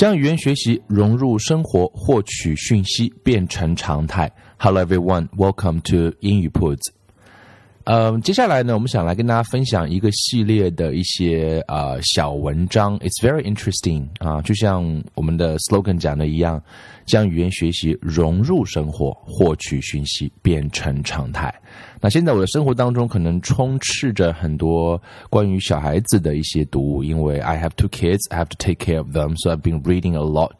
将语言学习融入生活，获取讯息变成常态。Hello everyone, welcome to 英语铺子。嗯，接下来呢，我们想来跟大家分享一个系列的一些呃小文章。It's very interesting 啊，就像我们的 slogan 讲的一样，将语言学习融入生活，获取讯息变成常态。那现在我的生活当中可能充斥着很多关于小孩子的一些读物，因为 I have two kids, I have to take care of them, so I've been reading a lot.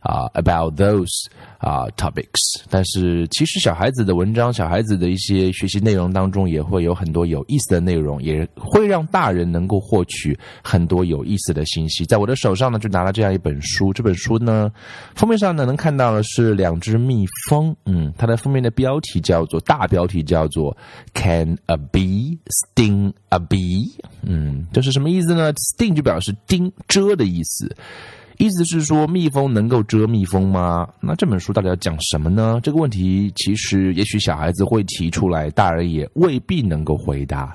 啊，about those 啊 topics，但是其实小孩子的文章，小孩子的一些学习内容当中，也会有很多有意思的内容，也会让大人能够获取很多有意思的信息。在我的手上呢，就拿了这样一本书，这本书呢，封面上呢能看到的是两只蜜蜂，嗯，它的封面的标题叫做大标题叫做 Can a bee sting a bee？嗯，这是什么意思呢？Sting 就表示叮蛰的意思。意思是说，蜜蜂能够蛰蜜蜂吗？那这本书到底要讲什么呢？这个问题其实也许小孩子会提出来，大人也未必能够回答。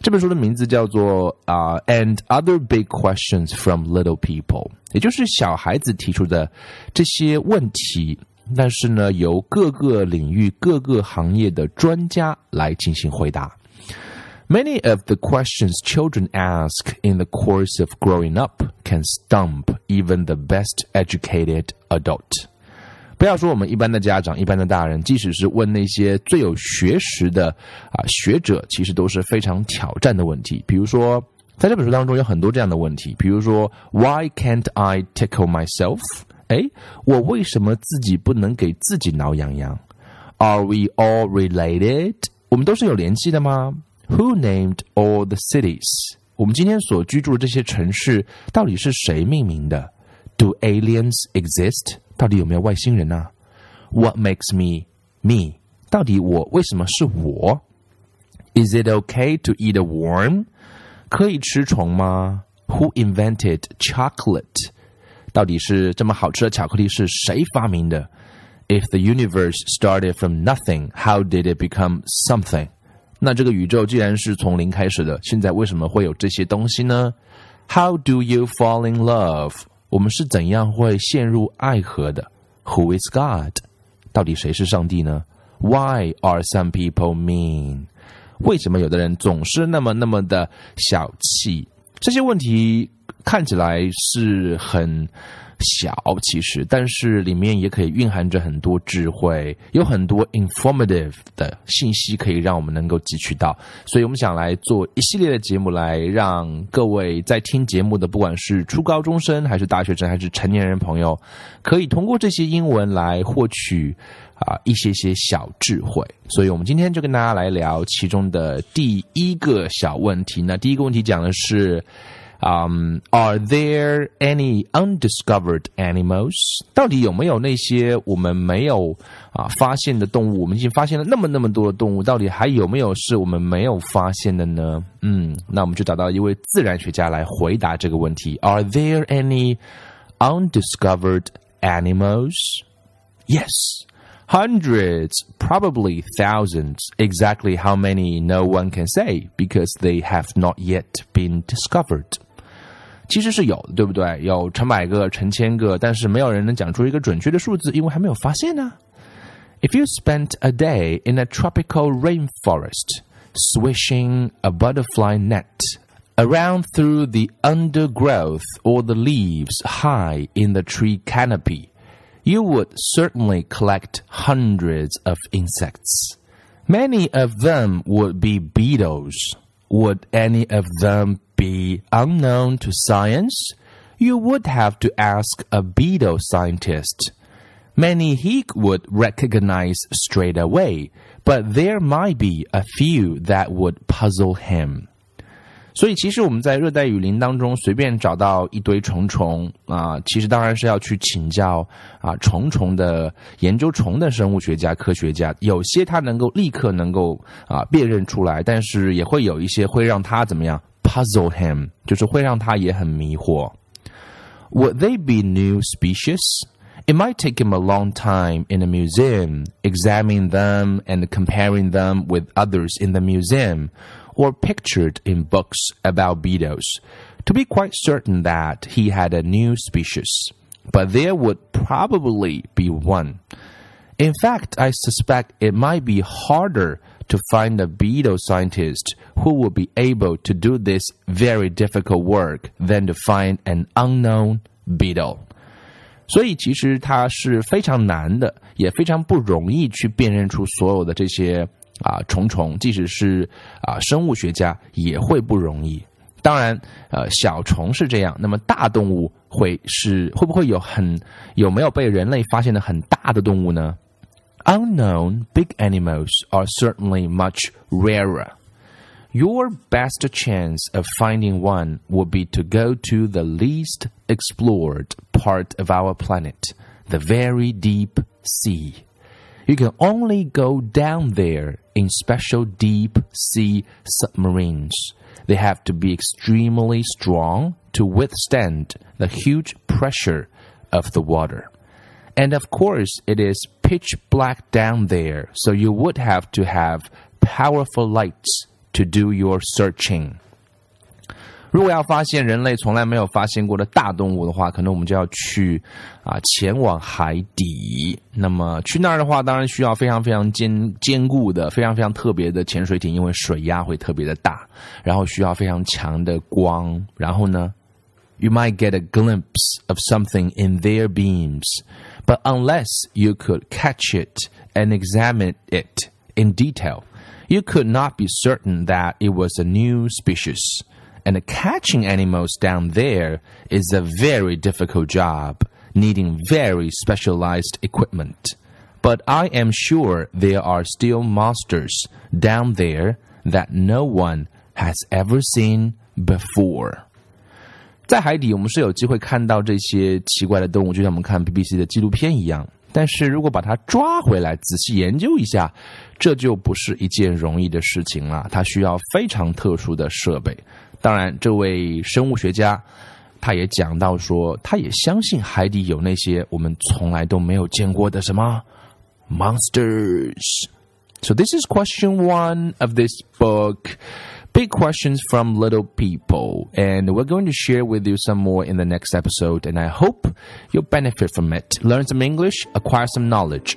这本书的名字叫做啊，And Other Big Questions from Little People，也就是小孩子提出的这些问题，但是呢，由各个领域、各个行业的专家来进行回答。Many of the questions children ask in the course of growing up can stump even the best educated adult. 不要说我们一般的家长、一般的大人，即使是问那些最有学识的啊学者，其实都是非常挑战的问题。比如说，在这本书当中有很多这样的问题，比如说，Why can't I tickle myself？哎，我为什么自己不能给自己挠痒痒？Are we all related？我们都是有联系的吗？Who named all the cities？我们今天所居住的这些城市到底是谁命名的？Do aliens exist？到底有没有外星人呢？What makes me me？到底我为什么是我？Is it okay to eat a worm？可以吃虫吗？Who invented chocolate？ 到底是这么好吃的巧克力是谁发明的？If the universe started from nothing, how did it become something? 那这个宇宙既然是从零开始的，现在为什么会有这些东西呢？How do you fall in love？我们是怎样会陷入爱河的？Who is God？到底谁是上帝呢？Why are some people mean？为什么有的人总是那么那么的小气？这些问题看起来是很。小其实，但是里面也可以蕴含着很多智慧，有很多 informative 的信息可以让我们能够汲取到。所以我们想来做一系列的节目，来让各位在听节目的，不管是初高中生，还是大学生，还是成年人朋友，可以通过这些英文来获取啊一些些小智慧。所以我们今天就跟大家来聊其中的第一个小问题。那第一个问题讲的是。Um, are there any undiscovered animals？到底有没有那些我们没有啊发现的动物？我们已经发现了那么那么多的动物，到底还有没有是我们没有发现的呢？嗯，那我们就找到一位自然学家来回答这个问题。Are there any undiscovered animals? Yes. Hundreds, probably thousands. Exactly how many, no one can say because they have not yet been discovered. 其实是有的，对不对？有成百个、成千个，但是没有人能讲出一个准确的数字，因为还没有发现呢。If you spent a day in a tropical rainforest, swishing a butterfly net around through the undergrowth or the leaves high in the tree canopy, you would certainly collect hundreds of insects. Many of them would be beetles. Would any of them be unknown to science, you would have to ask a beetle scientist. Many he would recognize straight away, but there might be a few that would puzzle him. 所以，其实我们在热带雨林当中随便找到一堆虫虫啊，其实当然是要去请教啊虫虫的研究虫的生物学家、科学家。有些他能够立刻能够啊辨认出来，但是也会有一些会让他怎么样 puzzle him，就是会让他也很迷惑。Would they be new species? It might take him a long time in a museum, examining them and comparing them with others in the museum or pictured in books about beetles to be quite certain that he had a new species. But there would probably be one. In fact, I suspect it might be harder to find a beetle scientist who would be able to do this very difficult work than to find an unknown beetle. 所以其实它是非常难的，也非常不容易去辨认出所有的这些啊虫虫，即使是啊生物学家也会不容易。当然，呃，小虫是这样，那么大动物会是会不会有很有没有被人类发现的很大的动物呢？Unknown big animals are certainly much rarer. Your best chance of finding one would be to go to the least explored part of our planet, the very deep sea. You can only go down there in special deep sea submarines. They have to be extremely strong to withstand the huge pressure of the water. And of course, it is pitch black down there, so you would have to have powerful lights to do your searching. 如果要发现人类从来没有发现过的大动物的话，可能我们就要去啊前往海底。那么去那儿的话，当然需要非常非常坚坚固的、非常非常特别的潜水艇，因为水压会特别的大，然后需要非常强的光。然后呢，you might get a glimpse of something in their beams, But unless you could catch it and examine it in detail. you could not be certain that it was a new species. And catching animals down there is a very difficult job, needing very specialized equipment. But I am sure there are still monsters down there that no one has ever seen before. 在海底，我们是有机会看到这些奇怪的动物，就像我们看 BBC 的纪录片一样。但是如果把它抓回来，仔细研究一下，这就不是一件容易的事情了。它需要非常特殊的设备。当然，这位生物学家他也讲到说，他也相信海底有那些我们从来都没有见过的什么 monsters。So this is question one of this book. Big questions from little people. And we're going to share with you some more in the next episode. And I hope you'll benefit from it. Learn some English, acquire some knowledge.